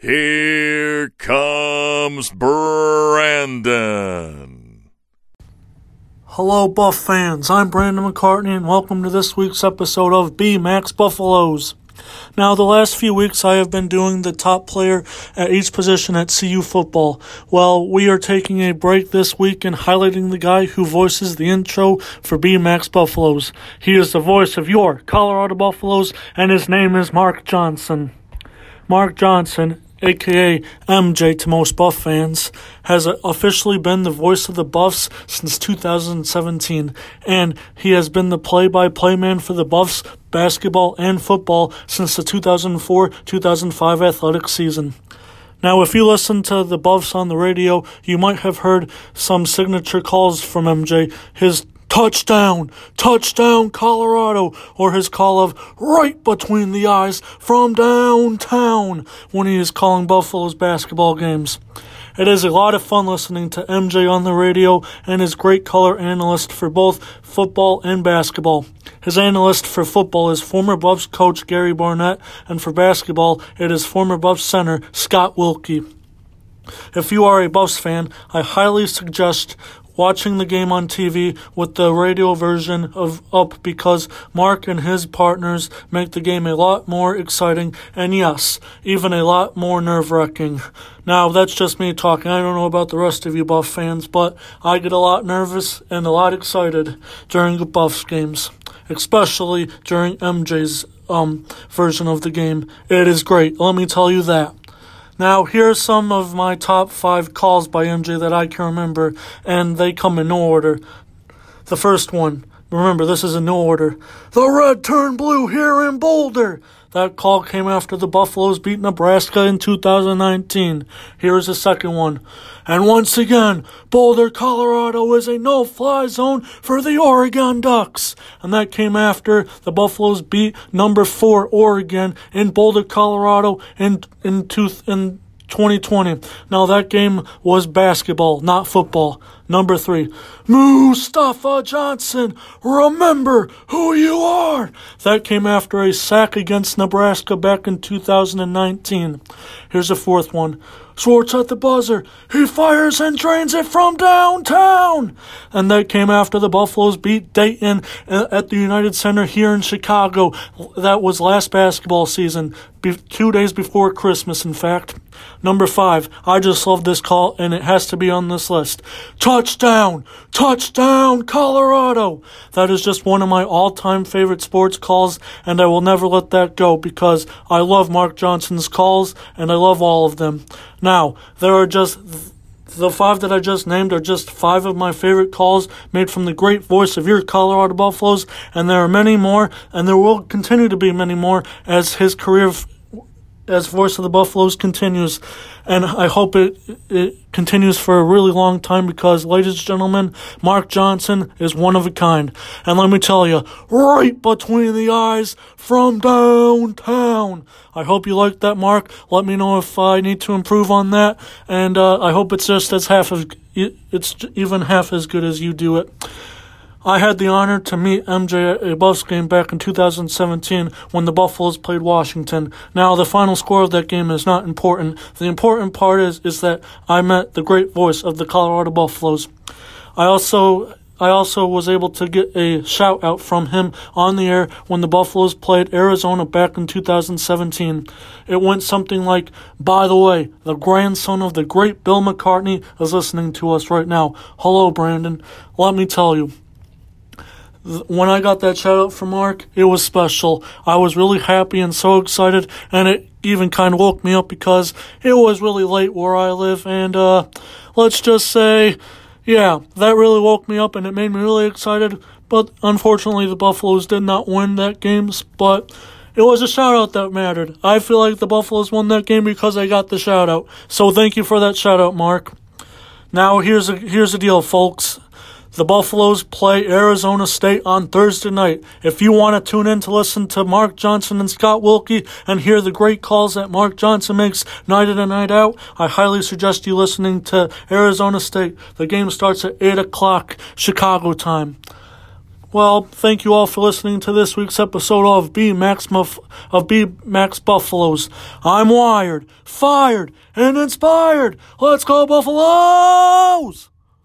Here comes Brandon. Hello, Buff fans. I'm Brandon McCartney, and welcome to this week's episode of B Max Buffaloes. Now, the last few weeks I have been doing the top player at each position at CU football. Well, we are taking a break this week and highlighting the guy who voices the intro for B Max Buffaloes. He is the voice of your Colorado Buffaloes, and his name is Mark Johnson. Mark Johnson aka MJ to most Buff fans, has officially been the voice of the Buffs since 2017, and he has been the play by play man for the Buffs basketball and football since the 2004 2005 athletic season. Now, if you listen to the Buffs on the radio, you might have heard some signature calls from MJ. His touchdown, touchdown Colorado, or his call of right between the eyes from downtown when he is calling Buffalo's basketball games. It is a lot of fun listening to MJ on the radio and his great color analyst for both football and basketball. His analyst for football is former Buffs coach Gary Barnett, and for basketball, it is former Buffs center Scott Wilkie. If you are a Buffs fan, I highly suggest watching the game on TV with the radio version of up because Mark and his partners make the game a lot more exciting and yes, even a lot more nerve wracking. Now, that's just me talking. I don't know about the rest of you Buff fans, but I get a lot nervous and a lot excited during the Buffs games, especially during MJ's um, version of the game. It is great, let me tell you that. Now, here are some of my top five calls by MJ that I can remember, and they come in order. The first one, remember, this is a no order. The red turned blue here in Boulder. That call came after the Buffaloes beat Nebraska in 2019. Here's the second one. And once again, Boulder, Colorado is a no fly zone for the Oregon Ducks. And that came after the Buffaloes beat number four Oregon in Boulder, Colorado in, in, two, in 2020. Now that game was basketball, not football. Number three, Mustafa Johnson, remember who you are. That came after a sack against Nebraska back in 2019. Here's a fourth one. Schwartz at the buzzer. He fires and drains it from downtown. And that came after the Buffaloes beat Dayton uh, at the United Center here in Chicago. That was last basketball season, two days before Christmas, in fact. Number five, I just love this call, and it has to be on this list. Touchdown! Touchdown, Colorado! That is just one of my all time favorite sports calls, and I will never let that go because I love Mark Johnson's calls, and I love all of them. Now, there are just the five that I just named are just five of my favorite calls made from the great voice of your Colorado Buffaloes, and there are many more, and there will continue to be many more as his career as Voice of the Buffaloes continues. And I hope it, it continues for a really long time because, ladies and gentlemen, Mark Johnson is one of a kind. And let me tell you, right between the eyes from downtown. I hope you like that, Mark. Let me know if I need to improve on that. And uh, I hope it's just as half of it's even half as good as you do it. I had the honor to meet MJ at a Buffs game back in 2017 when the Buffaloes played Washington. Now, the final score of that game is not important. The important part is, is that I met the great voice of the Colorado Buffaloes. I also I also was able to get a shout out from him on the air when the Buffaloes played Arizona back in 2017. It went something like, By the way, the grandson of the great Bill McCartney is listening to us right now. Hello, Brandon. Let me tell you, when I got that shout out from Mark, it was special. I was really happy and so excited, and it even kind of woke me up because it was really late where I live, and uh, let's just say, yeah, that really woke me up and it made me really excited. But unfortunately, the Buffaloes did not win that game, but it was a shout out that mattered. I feel like the Buffaloes won that game because I got the shout out. So thank you for that shout out, Mark. Now here's a here's the deal, folks. The Buffaloes play Arizona State on Thursday night. If you want to tune in to listen to Mark Johnson and Scott Wilkie and hear the great calls that Mark Johnson makes night in and night out, I highly suggest you listening to Arizona State. The game starts at 8 o'clock Chicago time. Well, thank you all for listening to this week's episode of B Max Muff- of B Max Buffaloes. I'm wired, fired, and inspired. Let's go Buffaloes!